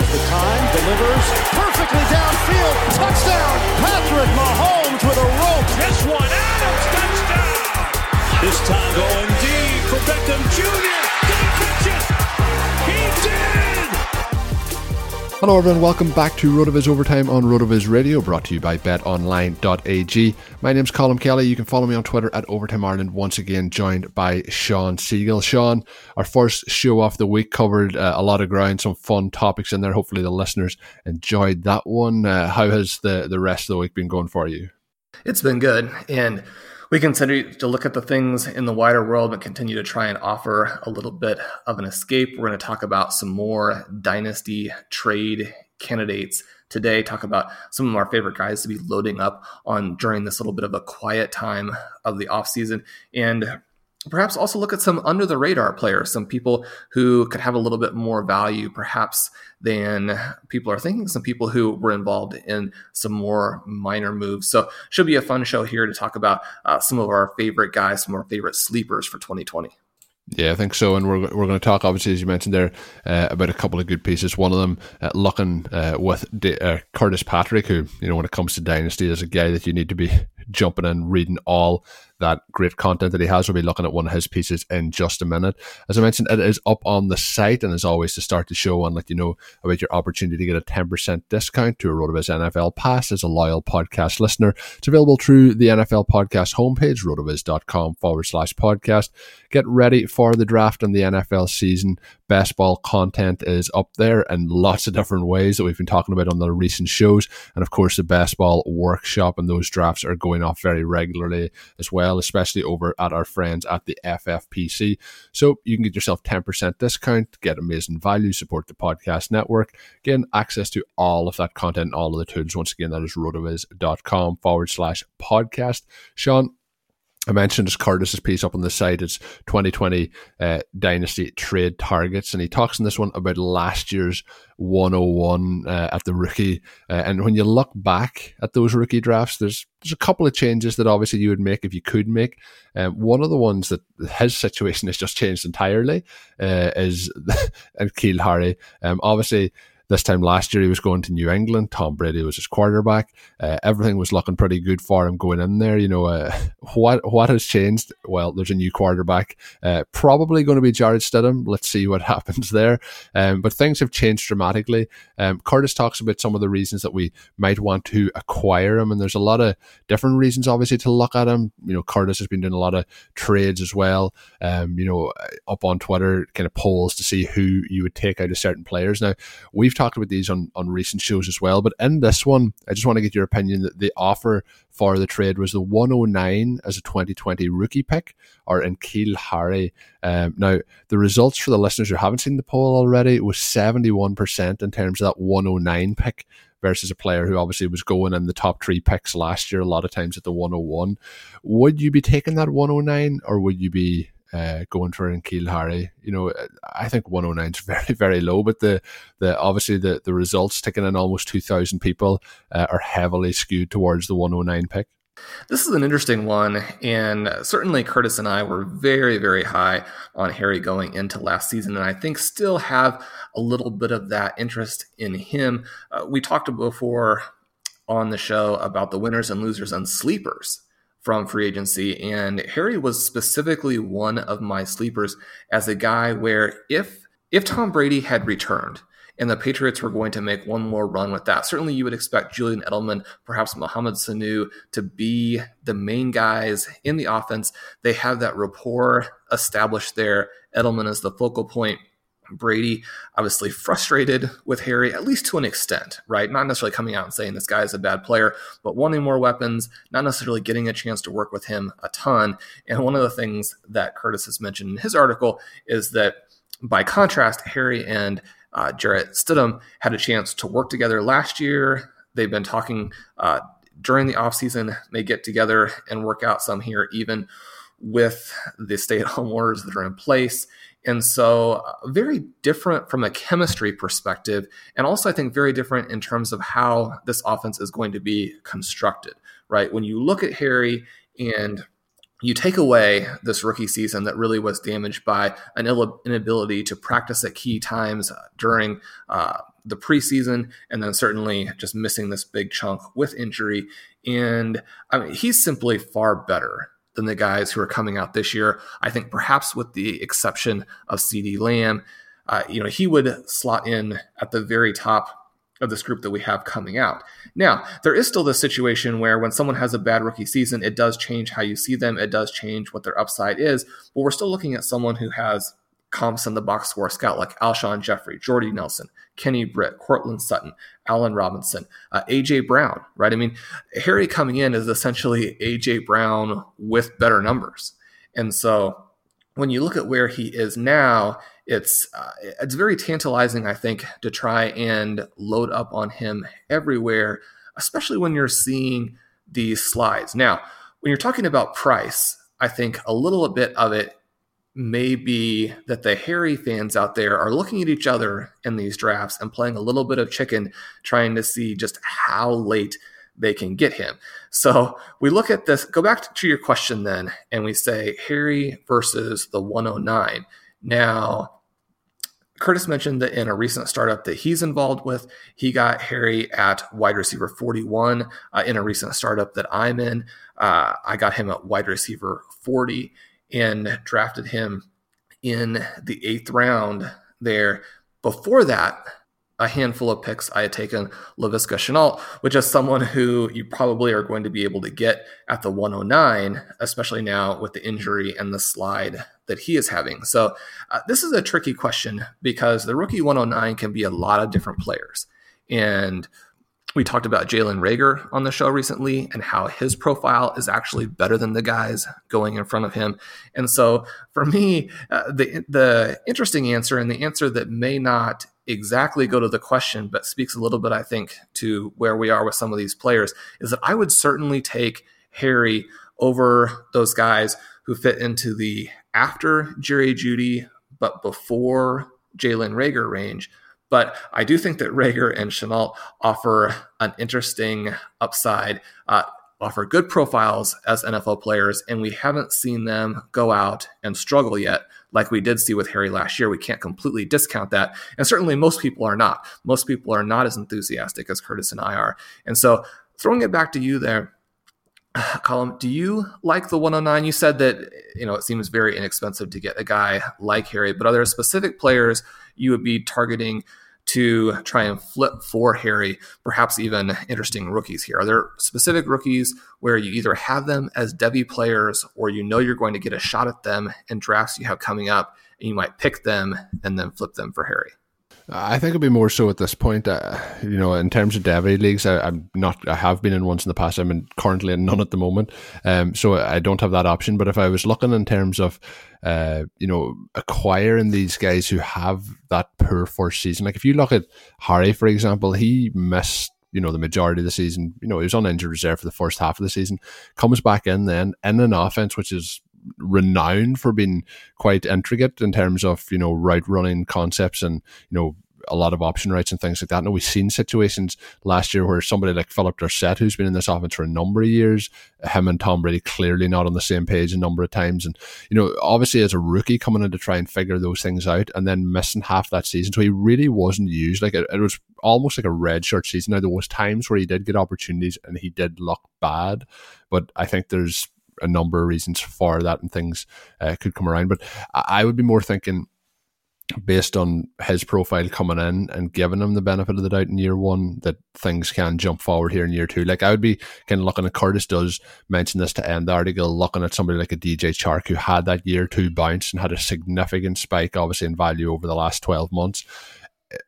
has the time, delivers perfectly downfield. Touchdown, Patrick Mahomes with a rope. This one, Adams, touchdown. This time going deep for Beckham Jr. He catch it? He did. Hello, everyone. Welcome back to RotoViz Overtime on RotoViz Radio, brought to you by BetOnline.ag. My name's Colm Kelly. You can follow me on Twitter at Overtime Ireland. Once again, joined by Shawn Siegele. Sean, our first show off the week covered uh, a lot of ground, some fun topics in there. Hopefully, the listeners enjoyed that one. Uh, how has the the rest of the week been going for you? It's been good, and we continue to look at the things in the wider world but continue to try and offer a little bit of an escape. We're going to talk about some more dynasty trade candidates today, talk about some of our favorite guys to be loading up on during this little bit of a quiet time of the offseason. And perhaps also look at some under the radar players, some people who could have a little bit more value, perhaps, than people are thinking, some people who were involved in some more minor moves. So, should be a fun show here to talk about uh, some of our favorite guys, some of our favorite sleepers for 2020. Yeah, I think so. And we're, we're going to talk, obviously, as you mentioned there, uh, about a couple of good pieces. One of them uh, looking uh, with uh, Curtis Patrick, who, you know, when it comes to Dynasty, is a guy that you need to be jumping and reading all that great content that he has. We'll be looking at one of his pieces in just a minute. As I mentioned, it is up on the site, and as always, to start the show and let you know about your opportunity to get a 10% discount to a RotoViz NFL Pass as a loyal podcast listener. It's available through the NFL Podcast homepage, rotoviz.com forward slash podcast. Get ready for the draft and the NFL season. Best ball content is up there in lots of different ways that we've been talking about on the recent shows. And of course, the best ball workshop and those drafts are going off very regularly as well, especially over at our friends at the FFPC. So you can get yourself 10% discount, get amazing value, support the podcast network, gain access to all of that content, all of the tools. Once again, that is rotoviz.com forward slash podcast. Shawn, I mentioned his Curtis's piece up on the site. It's 2020 uh, Dynasty trade targets, and he talks in this one about last year's 101 uh, at the rookie. Uh, and when you look back at those rookie drafts, there's there's a couple of changes that obviously you would make if you could make. Um, one of the ones that his situation has just changed entirely uh, is and N'Keal Harry. Um, obviously This time last year, he was going to New England. Tom Brady was his quarterback. Uh, everything was looking pretty good for him going in there. You know, uh, what what has changed? Well, there's a new quarterback. Uh, probably going to be Jarrett Stidham. Let's see what happens there. Um, but things have changed dramatically. Um, Curtis talks about some of the reasons that we might want to acquire him, and there's a lot of different reasons, obviously, to look at him. You know, Curtis has been doing a lot of trades as well. Um, you know, up on Twitter, kind of polls to see who you would take out of certain players. Now, we've talked about these on, on recent shows as well, but in this one, I just want to get your opinion that the offer for the trade was the 109 as a 2020 rookie pick or N'Keal Harry. Um, now, the results for the listeners who haven't seen the poll already was 71% in terms of that 109 pick versus a player who obviously was going in the top three picks last year, a lot of times at the 101. Would you be taking that 109 or would you be uh, going for N'Keal Harry. You know, I think 109 is very, very low, but the, the obviously the, the results taking in almost 2,000 people uh, are heavily skewed towards the 109 pick. This is an interesting one, and certainly Curtis and I were very, very high on Harry going into last season, and I think still have a little bit of that interest in him. Uh, we talked before on the show about the winners and losers and sleepers from free agency. And Harry was specifically one of my sleepers as a guy where if if Tom Brady had returned and the Patriots were going to make one more run with that, certainly you would expect Julian Edelman, perhaps Mohamed Sanu to be the main guys in the offense. They have that rapport established there. Edelman is the focal point. Brady obviously frustrated with Harry, at least to an extent, right? Not necessarily coming out and saying this guy is a bad player, but wanting more weapons, not necessarily getting a chance to work with him a ton. And one of the things that Curtis has mentioned in his article is that by contrast, Harry and uh, Jarrett Stidham had a chance to work together last year. They've been talking uh, during the offseason, may get together and work out some here, even with the stay at home orders that are in place. And so, uh, very different from a chemistry perspective. And also, I think very different in terms of how this offense is going to be constructed, right? When you look at Harry and you take away this rookie season that really was damaged by an inability to practice at key times uh, during uh, the preseason, and then certainly just missing this big chunk with injury. And I mean, he's simply far better than the guys who are coming out this year. I think perhaps with the exception of CeeDee Lamb, uh, you know, he would slot in at the very top of this group that we have coming out. Now, there is still this situation where when someone has a bad rookie season, it does change how you see them. It does change what their upside is. But we're still looking at someone who has comps in the box score scout like Alshon Jeffery, Jordy Nelson, Kenny Britt, Courtland Sutton, Allen Robinson, uh, AJ Brown, right? I mean, Harry coming in is essentially AJ Brown with better numbers. And so when you look at where he is now, it's uh, it's very tantalizing, I think, to try and load up on him everywhere, especially when you're seeing these slides. Now, when you're talking about price, I think a little bit of it may be that the Harry fans out there are looking at each other in these drafts and playing a little bit of chicken, trying to see just how late they can get him. So we look at this, go back to your question then, and we say Harry versus the 109. Now, Curtis mentioned that in a recent startup that he's involved with, he got Harry at wide receiver 41. Uh, in a recent startup that I'm in, uh, I got him at wide receiver 40 and drafted him in the eighth round there. Before that, a handful of picks, I had taken Laviska Shenault, which is someone who you probably are going to be able to get at the 109, especially now with the injury and the slide that he is having. So, uh, this is a tricky question because the rookie 109 can be a lot of different players. And we talked about Jalen Reagor on the show recently and how his profile is actually better than the guys going in front of him. And so for me, uh, the the interesting answer and the answer that may not exactly go to the question, but speaks a little bit, I think, to where we are with some of these players, is that I would certainly take Harry over those guys who fit into the after Jerry Jeudy but before Jalen Reagor range but I do think that Reagor and Shenault offer an interesting upside. Uh, offer good profiles as NFL players, and we haven't seen them go out and struggle yet, like we did see with Harry last year. We can't completely discount that. And certainly most people are not. Most people are not as enthusiastic as Curtis and I are. And so throwing it back to you there, Colm, do you like the 109? You said that you know it seems very inexpensive to get a guy like Harry, but are there specific players you would be targeting to try and flip for Harry, perhaps even interesting rookies here? Are there specific rookies where you either have them as Devy players or you know you're going to get a shot at them in drafts you have coming up and you might pick them and then flip them for Harry? I think it'd be more so at this point. Uh, you know, in terms of Devy leagues, I, am not. I have been in ones in the past. I'm in, currently in none at the moment, um, so I don't have that option. But if I was looking in terms of, uh, you know, acquiring these guys who have that poor first season, like if you look at Harry, for example, he missed you know the majority of the season. You know, he was on injured reserve for the first half of the season. Comes back in then in an offense which is renowned for being quite intricate in terms of you know route running concepts and you know a lot of option rights and things like that. Now we've seen situations last year where somebody like Phillip Dorsett, who's been in this offense for a number of years, him and Tom Brady clearly not on the same page a number of times. And, you know, obviously as a rookie coming in to try and figure those things out and then missing half that season. So he really wasn't used. Like it, it was almost like a red shirt season. Now there was times where he did get opportunities and he did look bad, but I think there's a number of reasons for that and things uh, could come around. But I would be more thinking based on his profile coming in and giving him the benefit of the doubt in year one that things can jump forward here in year two. Like I would be kind of looking at Curtis does mention this to end the article, looking at somebody like a DJ Chark who had that year two bounce and had a significant spike, obviously in value over the last twelve months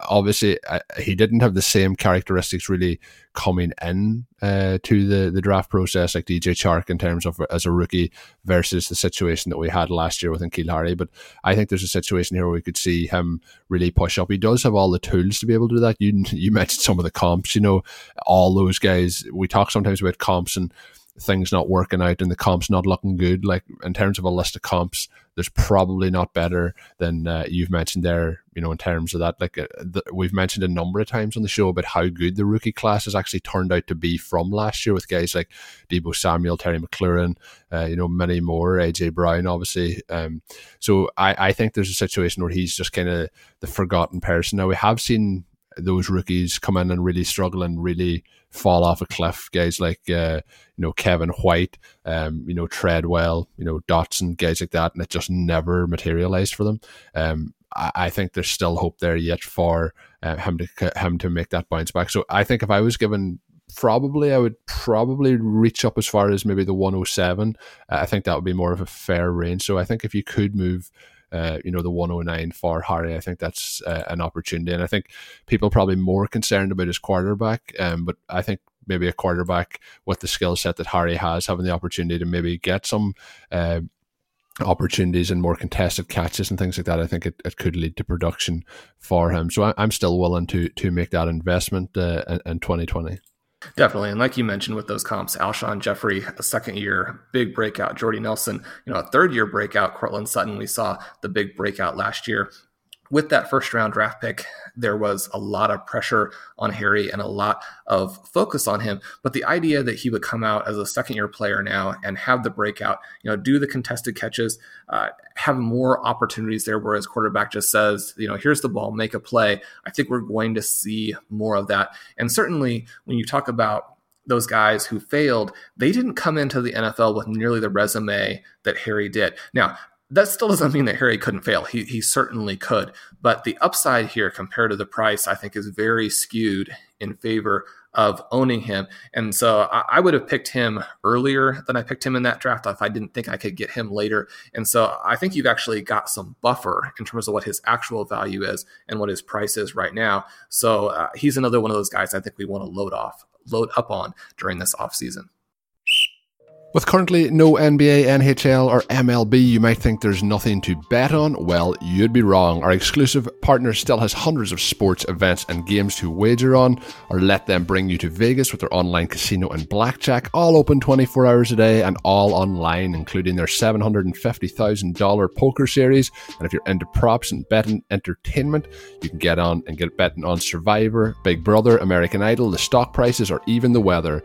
obviously uh, he didn't have the same characteristics really coming in uh, to the, the draft process like DJ Chark in terms of as a rookie versus the situation that we had last year with N'Keal Harry. But I think there's a situation here where we could see him really push up. He does have all the tools to be able to do that. You you mentioned some of the comps, you know, all those guys. We talk sometimes about comps and things not working out and the comps not looking good. Like in terms of a list of comps, there's probably not better than uh, you've mentioned there. You know, in terms of that, like uh, the, we've mentioned a number of times on the show about how good the rookie class has actually turned out to be from last year with guys like Deebo Samuel, Terry McLaurin, uh, you know, many more, AJ Brown, obviously. Um, so I, I think there's a situation where he's just kind of the forgotten person. Now we have seen those rookies come in and really struggle and really fall off a cliff. Guys like uh, you know Kevin White, um, you know Treadwell, you know Doctson, guys like that, and it just never materialized for them. Um, I, I think there's still hope there yet for uh, him to him to make that bounce back. So I think if I was given probably I would probably reach up as far as maybe the 107. Uh, I think that would be more of a fair range. So I think if you could move uh, you know, the 109 for Harry. I think that's uh, an opportunity. And I think people probably more concerned about his quarterback. Um, but I think maybe a quarterback with the skill set that Harry has, having the opportunity to maybe get some. Uh, opportunities and more contested catches and things like that, I think it, it could lead to production for him. So I, am still willing to to make that investment uh, in, in 2020. Definitely. And like you mentioned with those comps, Alshon Jeffery, a second year big breakout, Jordy Nelson, you know, a third year breakout, Courtland Sutton, we saw the big breakout last year with that first round draft pick, there was a lot of pressure on Harry and a lot of focus on him. But the idea that he would come out as a second year player now and have the breakout, you know, do the contested catches, uh, have more opportunities there, where his quarterback just says, you know, here's the ball, make a play. I think we're going to see more of that. And certainly when you talk about those guys who failed, they didn't come into the NFL with nearly the resume that Harry did. Now, that still doesn't mean that Harry couldn't fail. He, he certainly could. But the upside here compared to the price, I think, is very skewed in favor of owning him. And so I, I, would have picked him earlier than I picked him in that draft if I didn't think I could get him later. And so I think you've actually got some buffer in terms of what his actual value is and what his price is right now. So uh, he's another one of those guys I think we want to load off, load up on during this offseason. With currently no NBA, NHL, or MLB, you might think there's nothing to bet on. Well, you'd be wrong. Our exclusive partner still has hundreds of sports, events, and games to wager on, or let them bring you to Vegas with their online casino and blackjack, all open 24 hours a day and all online, including their $750,000 poker series. And if you're into props and betting entertainment, you can get on and get betting on Survivor, Big Brother, American Idol, the stock prices, or even the weather.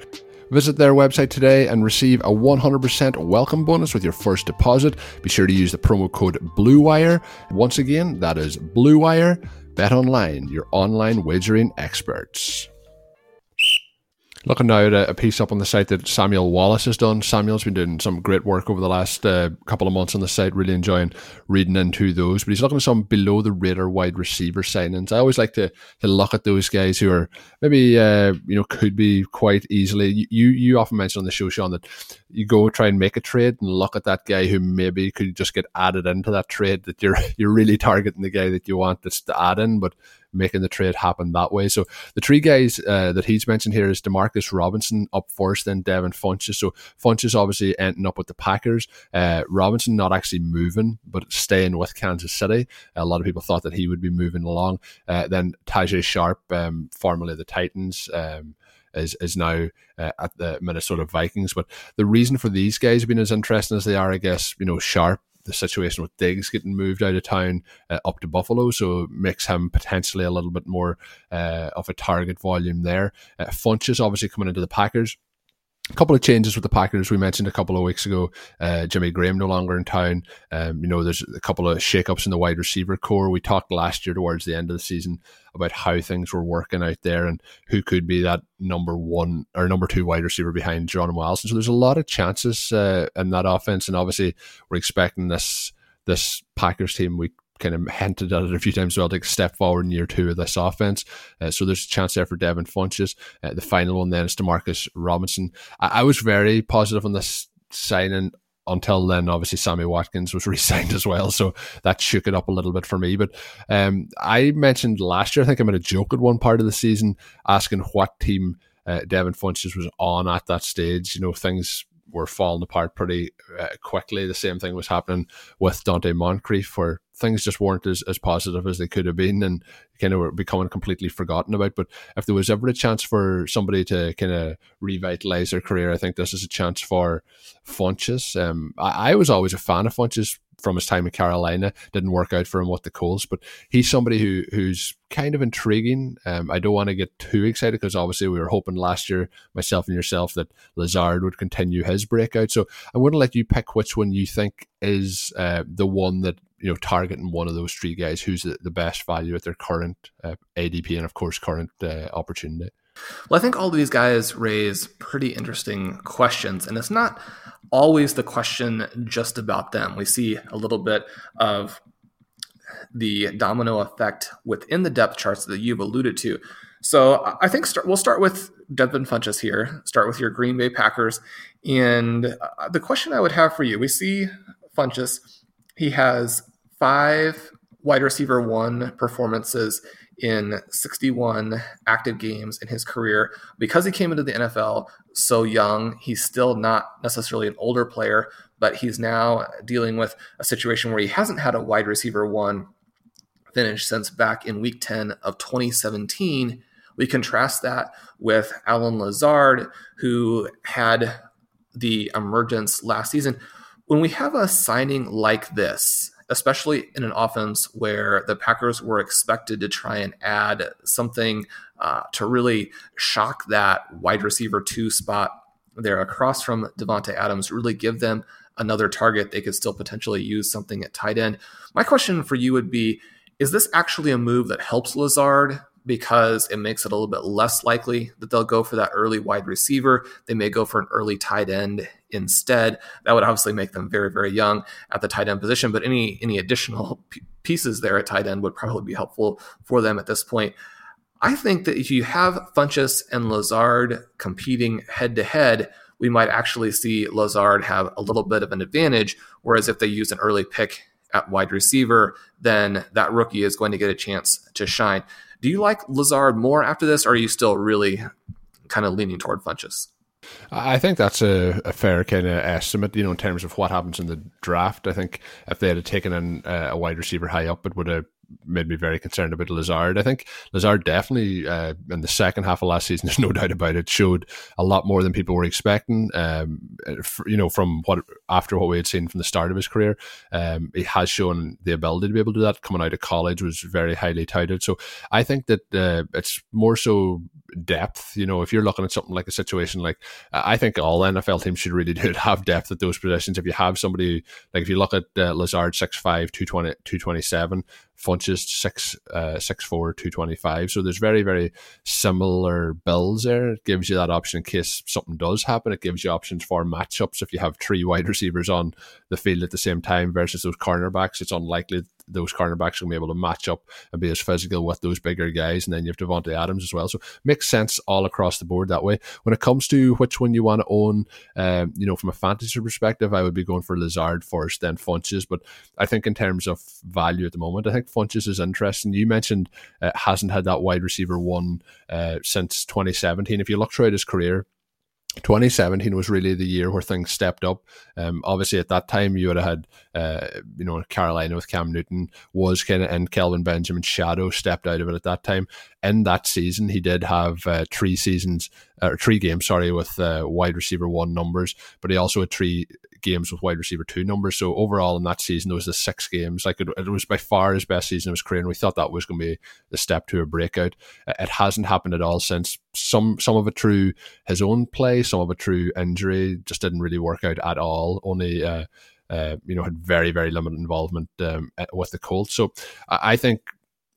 Visit their website today and receive a 100% welcome bonus with your first deposit. Be sure to use the promo code BLUEWIRE. Once again, that is BLUEWIRE. Bet online, your online wagering experts. Looking now at a, piece up on the site that Samuel Wallace has done. Samuel's been doing some great work over the last uh, couple of months on the site. Really enjoying reading into those. But he's looking at some below the radar wide receiver signings. I always like to to look at those guys who are maybe uh, you know could be quite easily. You you often mention on the show, Sean, that you go try and make a trade and look at that guy who maybe could just get added into that trade. That you're you're really targeting the guy that you want that's to add in, but making the trade happen that way. So the three guys uh, that he's mentioned here is Demarcus Robinson up first, then Devin Funchess. So Funchess obviously ending up with the Packers. Uh, Robinson not actually moving, but staying with Kansas City. A lot of people thought that he would be moving along. Uh, then Tajae Sharpe, um, formerly the Titans. Um, is is now uh, at the Minnesota Vikings. But the reason for these guys being as interesting as they are, I guess, you know, Sharpe the situation with Diggs getting moved out of town uh, up to Buffalo, so makes him potentially a little bit more uh, of a target volume there. Uh, Funchess obviously coming into the Packers a couple of changes with the Packers. We mentioned a couple of weeks ago, uh, Jimmy Graham no longer in town. Um, you know, there's a couple of shakeups in the wide receiver core. We talked last year towards the end of the season about how things were working out there and who could be that number one or number two wide receiver behind Geronimo Allison. So there's a lot of chances uh, in that offense, and obviously we're expecting this this Packers team. We kind of hinted at it a few times well, a step forward in year two of this offense. Uh, so there's a chance there for Devin Funchess. Uh, the final one then is Demarcus Robinson. I, I was very positive on this signing until then, obviously, Sammy Watkins was re-signed as well, so that shook it up a little bit for me. But um, I mentioned last year, I think I made a joke at one part of the season asking what team uh, Devin Funchess was on at that stage. You know, things were falling apart pretty uh, quickly. The same thing was happening with Donte Moncrief, where things just weren't as, as positive as they could have been and kind of were becoming completely forgotten about. But if there was ever a chance for somebody to kind of revitalize their career, I think this is a chance for Funchess. Um, I, I was always a fan of Funchess from his time in Carolina. Didn't work out for him with the Colts, but he's somebody who who's kind of intriguing. Um, I don't want to get too excited because obviously we were hoping last year, myself and yourself, that Lazard would continue his breakout. So I'm going to let you pick which one you think is uh, the one that you know targeting one of those three guys who's the, the best value at their current uh, ADP and of course current uh, opportunity. Well, I think all of these guys raise pretty interesting questions, and it's not always the question just about them. We see a little bit of the domino effect within the depth charts that you've alluded to. So I think start, we'll start with Devin Funchess here. Start with your Green Bay Packers, and uh, the question I would have for you: We see Funchess. He has five wide receiver one performances in 61 active games in his career. Because he came into the NFL so young, he's still not necessarily an older player, but he's now dealing with a situation where he hasn't had a wide receiver one finish since back in week 10 of 2017. We contrast that with Allen Lazard, who had the emergence last season. When we have a signing like this, especially in an offense where the Packers were expected to try and add something uh, to really shock that wide receiver two spot there across from Davante Adams, really give them another target they could still potentially use something at tight end. My question for you would be is this actually a move that helps Lazard because it makes it a little bit less likely that they'll go for that early wide receiver. They may go for an early tight end instead. That would obviously make them very, very young at the tight end position, but any any additional p- pieces there at tight end would probably be helpful for them at this point. I think that if you have Funchess and Lazard competing head to head, we might actually see Lazard have a little bit of an advantage. Whereas if they use an early pick at wide receiver, then that rookie is going to get a chance to shine. Do you like Lazard more after this, or are you still really kind of leaning toward Funchess? I think that's a, a fair kind of estimate, you know, in terms of what happens in the draft. I think if they had taken in a wide receiver high up, it would have made me very concerned about Lazard. I think Lazard definitely uh, in the second half of last season, there's no doubt about it, showed a lot more than people were expecting. Um, you know, from what after what we had seen from the start of his career, um, he has shown the ability to be able to do that. Coming out of college was very highly touted. So I think that uh, it's more so depth. You know, if you're looking at something like a situation like I think all NFL teams should really do have depth at those positions. If you have somebody like if you look at uh, Lazard 6'5", 220, 227, Funchess six uh, six four two twenty five. So there's very very similar builds there. It gives you that option in case something does happen. It gives you options for matchups if you have three wide receivers on the field at the same time versus those cornerbacks. It's unlikely those cornerbacks are going to be able to match up and be as physical with those bigger guys. And then you have Davante Adams as well. So makes sense all across the board that way. When it comes to which one you want to own, um, you know, from a fantasy perspective, I would be going for Lazard first, then Funchess. But I think in terms of value at the moment, I think Funchess is interesting. You mentioned uh, hasn't had that wide receiver one uh, since 2017. If you look throughout his career, 2017 was really the year where things stepped up. Um, obviously, at that time, you would have had, uh, you know, Carolina with Cam Newton was kind of in Kelvin Benjamin's shadow, stepped out of it at that time. In that season, he did have uh, three seasons, or three games, sorry, with uh, wide receiver one numbers, but he also had three games with wide receiver two numbers. So overall in that season, there was the six games. Like it, it was by far his best season of his career, and we thought that was going to be the step to a breakout. It hasn't happened at all since. Some some of it through his own play, some of it through injury, just didn't really work out at all. Only. Uh, uh, you know, had very, very limited involvement um, with the Colts. So I think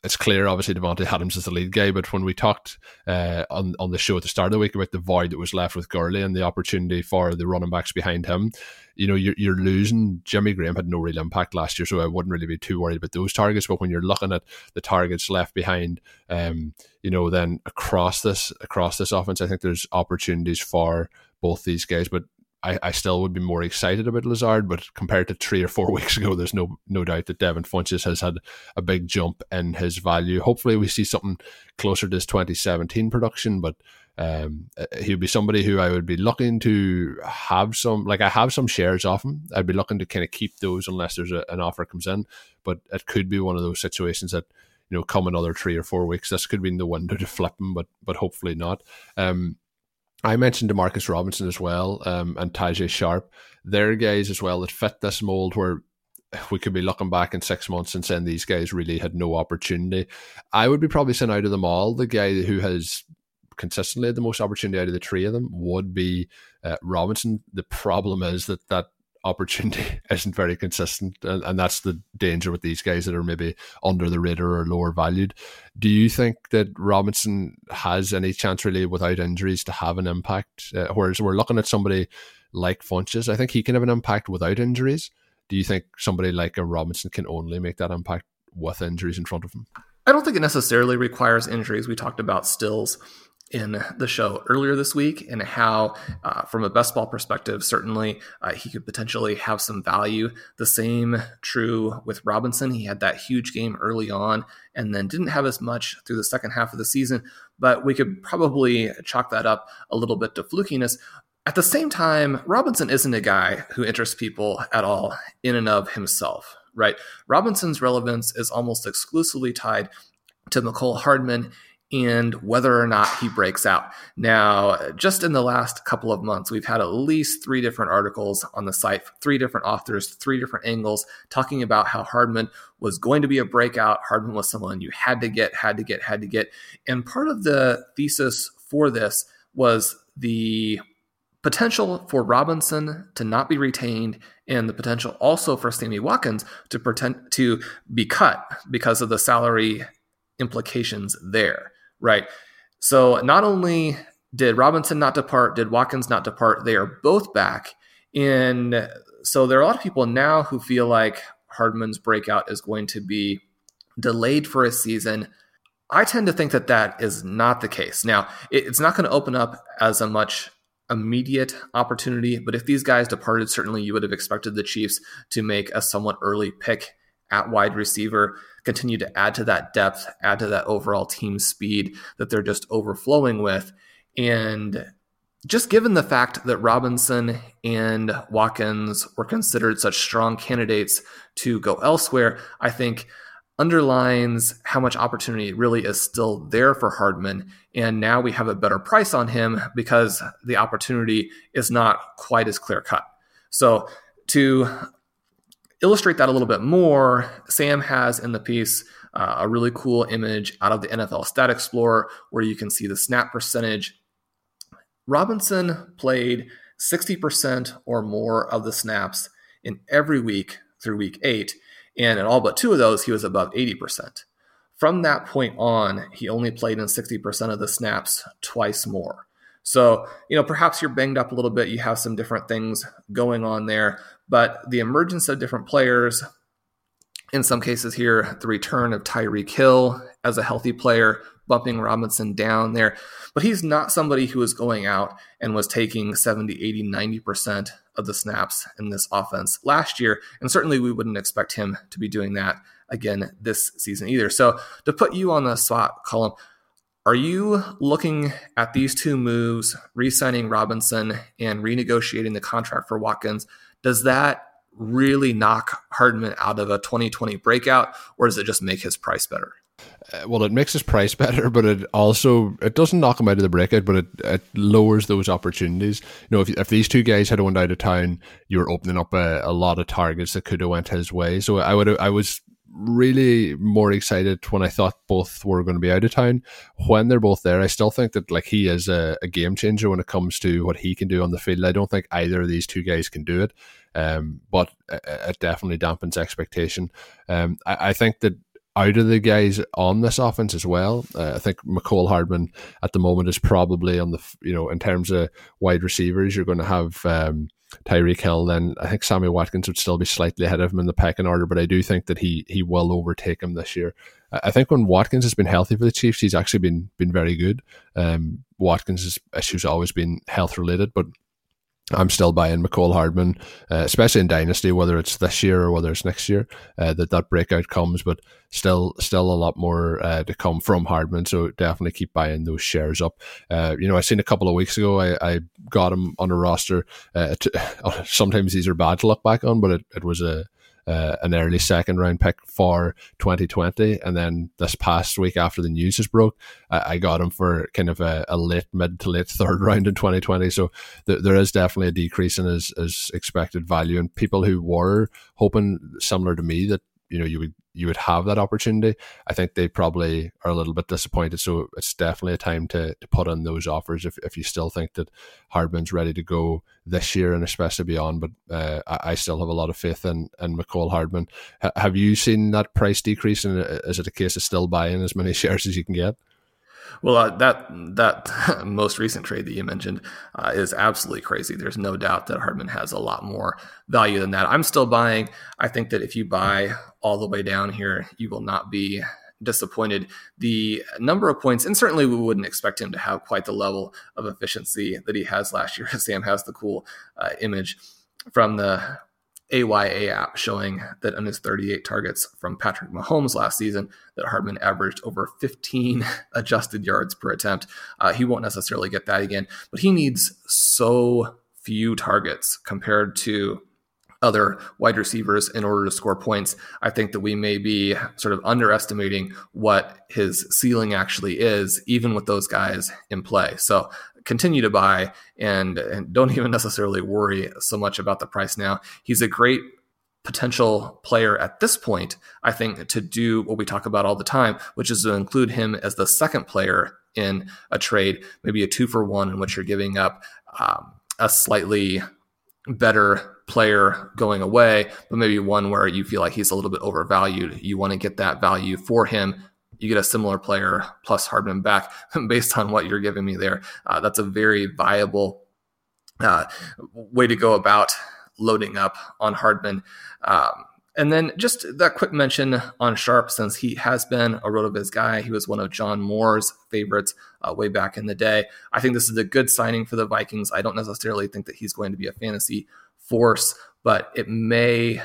it's clear, obviously, Davante Adams is the lead guy. But when we talked uh, on on the show at the start of the week about the void that was left with Gurley and the opportunity for the running backs behind him, you know, you're, you're losing. Jimmy Graham had no real impact last year, so I wouldn't really be too worried about those targets. But when you're looking at the targets left behind, um, you know, then across this across this offense, I think there's opportunities for both these guys. But I, I still would be more excited about Lazard, but compared to three or four weeks ago, there's no no doubt that Devin Funchess has had a big jump in his value. Hopefully, we see something closer to his 2017 production, but um, uh, he'll be somebody who I would be looking to have some, like I have some shares of him. I'd be looking to kind of keep those unless there's a, an offer comes in, but it could be one of those situations that you know come another three or four weeks. This could be in the window to flip him, but but hopefully not. Um, I mentioned Demarcus Robinson as well, um, and Tajae Sharpe. They're guys as well that fit this mold where we could be looking back in six months and saying these guys really had no opportunity. I would be probably saying out of them all, the guy who has consistently had the most opportunity out of the three of them would be uh, Robinson. The problem is that that opportunity isn't very consistent, and, and, that's the danger with these guys that are maybe under the radar or lower valued. Do you think that Robinson has any chance really without injuries to have an impact? Uh, whereas we're looking at somebody like Funchess, I think he can have an impact without injuries. Do you think somebody like a Robinson can only make that impact with injuries in front of him? I don't think it necessarily requires injuries. We talked about Stills in the show earlier this week and how, uh, from a best ball perspective, certainly uh, he could potentially have some value. The same true with Robinson. He had that huge game early on and then didn't have as much through the second half of the season, but we could probably chalk that up a little bit to flukiness. At the same time, Robinson isn't a guy who interests people at all in and of himself, right? Robinson's relevance is almost exclusively tied to Mecole Hardman and whether or not he breaks out. Now, just in the last couple of months, we've had at least three different articles on the site, three different authors, three different angles talking about how Hardman was going to be a breakout. Hardman was someone you had to get, had to get, had to get. And part of the thesis for this was the potential for Robinson to not be retained and the potential also for Sammy Watkins to pretend to be cut because of the salary implications there right? So not only did Robinson not depart, did Watkins not depart, they are both back. In so there are a lot of people now who feel like Hardman's breakout is going to be delayed for a season. I tend to think that that is not the case. Now, it's not going to open up as a much immediate opportunity, but if these guys departed, certainly you would have expected the Chiefs to make a somewhat early pick at wide receiver continue to add to that depth, add to that overall team speed that they're just overflowing with. And just given the fact that Robinson and Watkins were considered such strong candidates to go elsewhere, I think underlines how much opportunity really is still there for Hardman. And now we have a better price on him because the opportunity is not quite as clear cut. So to illustrate that a little bit more, Sam has in the piece uh, a really cool image out of the NFL Stat Explorer where you can see the snap percentage. Robinson played 60% or more of the snaps in every week through week eight. And in all but two of those, he was above 80%. From that point on, he only played in 60% of the snaps twice more. So, you know, perhaps you're banged up a little bit. You have some different things going on there, but the emergence of different players, in some cases here, the return of Tyreek Hill as a healthy player, bumping Robinson down there. But he's not somebody who is going out and was taking 70, 80, 90% of the snaps in this offense last year. And certainly we wouldn't expect him to be doing that again this season either. So to put you on the spot Colm, are you looking at these two moves, re signing Robinson and renegotiating the contract for Watkins? Does that really knock Hardman out of a 2020 breakout, or does it just make his price better? Uh, well, it makes his price better, but it also it doesn't knock him out of the breakout, but it, it lowers those opportunities. You know, if if these two guys had went out of town, you're opening up a, a lot of targets that could have went his way. So I would I was really more excited when I thought both were going to be out of town. When they're both there, I still think that like he is a, a game changer when it comes to what he can do on the field. I don't think either of these two guys can do it. Um, but it, it definitely dampens expectation. Um, I, I think that out of the guys on this offense as well. Uh, I think Mecole Hardman at the moment is probably on the you know in terms of wide receivers, you're going to have um, Tyreek Hill. Then I think Sammy Watkins would still be slightly ahead of him in the pecking order, but I do think that he he will overtake him this year. I think when Watkins has been healthy for the Chiefs, he's actually been been very good. Um, Watkins' issues always been health related, but I'm still buying Mecole Hardman, uh, especially in Dynasty, whether it's this year or whether it's next year, uh, that that breakout comes. But still, still a lot more uh, to come from Hardman. So definitely keep buying those shares up. Uh, you know, I seen a couple of weeks ago, I, I got him on a roster. Uh, to, sometimes these are bad to look back on, but it, it was a uh, an early second round pick for 2020. And then this past week after the news has broke, I, I got him for kind of a, a, late, mid to late third round in 2020. So th- there is definitely a decrease in his, his expected value. And people who were hoping, similar to me, that you know you would you would have that opportunity. I think they probably are a little bit disappointed. So it's definitely a time to, to put in those offers if, if you still think that Hardman's ready to go this year and especially beyond. But uh, I, I, still have a lot of faith in, in Mecole Hardman. H- have you seen that price decrease? And is it a case of still buying as many shares as you can get? Well, uh, that that most recent trade that you mentioned uh, is absolutely crazy. There's no doubt that Hardman has a lot more value than that. I'm still buying. I think that if you buy all the way down here, you will not be disappointed. The number of points, and certainly we wouldn't expect him to have quite the level of efficiency that he has last year. Sam has the cool uh, image from the AYA app showing that on his 38 targets from Patrick Mahomes last season, that Hardman averaged over 15 adjusted yards per attempt. Uh, he won't necessarily get that again, but he needs so few targets compared to other wide receivers in order to score points. I think that we may be sort of underestimating what his ceiling actually is, even with those guys in play. So continue to buy and, and don't even necessarily worry so much about the price now. He's a great potential player at this point, I think, to do what we talk about all the time, which is to include him as the second player in a trade, maybe a two for one in which you're giving up um, a slightly better player going away, but maybe one where you feel like he's a little bit overvalued. You want to get that value for him you get a similar player plus Hardman back based on what you're giving me there. Uh, that's a very viable uh, way to go about loading up on Hardman. Um, and then just that quick mention on Sharpe, since he has been a RotoViz guy, he was one of John Moore's favorites uh, way back in the day. I think this is a good signing for the Vikings. I don't necessarily think that he's going to be a fantasy force, but it may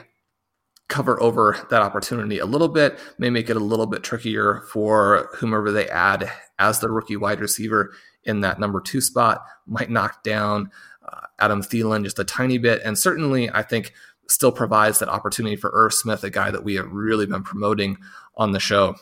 cover over that opportunity a little bit, may make it a little bit trickier for whomever they add as the rookie wide receiver in that number two spot, might knock down uh, Adam Thielen just a tiny bit. And certainly, I think still provides that opportunity for Irv Smith, a guy that we have really been promoting on the show,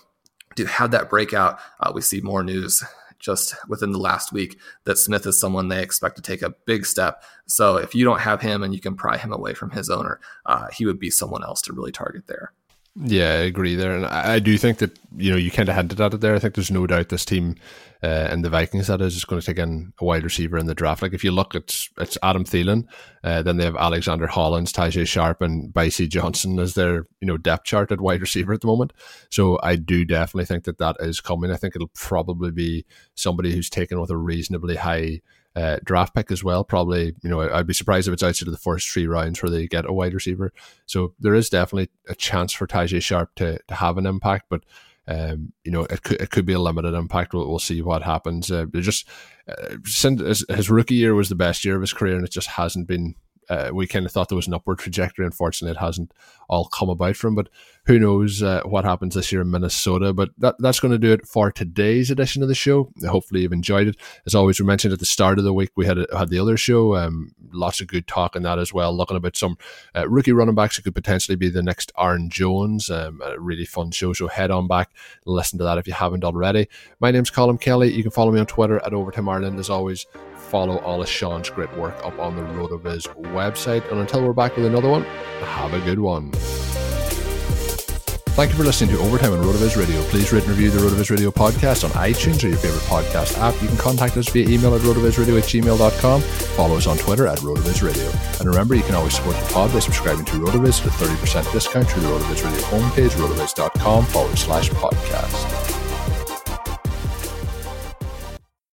to have that breakout. Uh, we see more news just within the last week that Smith is someone they expect to take a big step. So if you don't have him and you can pry him away from his owner, uh, he would be someone else to really target there. Yeah, I agree there, and I, do think that you know you kind of hinted at it there. I think there's no doubt this team uh, and the Vikings that is just going to take in a wide receiver in the draft. Like if you look, it's it's Adam Thielen, uh, then they have Alexander Hollins, Tajae Sharpe, and Bisi Johnson as their you know depth chart at wide receiver at the moment. So I do definitely think that that is coming. I think it'll probably be somebody who's taken with a reasonably high uh, draft pick as well. Probably, you know, I'd be surprised if it's outside of the first three rounds where they get a wide receiver. So there is definitely a chance for Tajae Sharpe to, to have an impact, but um, you know, it could it could be a limited impact. We'll, we'll see what happens. Uh, just uh, since his, rookie year was the best year of his career, and it just hasn't been uh, we kind of thought there was an upward trajectory. Unfortunately, it hasn't all come about for him. But who knows uh, what happens this year in Minnesota? But that, that's going to do it for today's edition of the show. Hopefully, you've enjoyed it. As always, we mentioned at the start of the week we had had the other show. Um, lots of good talk in that as well. Looking about some uh, rookie running backs who could potentially be the next Aaron Jones. Um, a really fun show. So head on back, listen to that if you haven't already. My name's Colm Kelly. You can follow me on Twitter at Overtime Ireland. As always, follow all of Shawn's great work up on the RotoViz website. And until we're back with another one, have a good one. Thank you for listening to Overtime on RotoViz Radio. Please rate and review the RotoViz Radio podcast on iTunes or your favorite podcast app. You can contact us via email at rotovizradio at gmail.com. Follow us on Twitter at RotoViz Radio. And remember, you can always support the pod by subscribing to RotoViz at a 30% discount through the RotoViz Radio homepage, rotoviz.com forward slash podcast.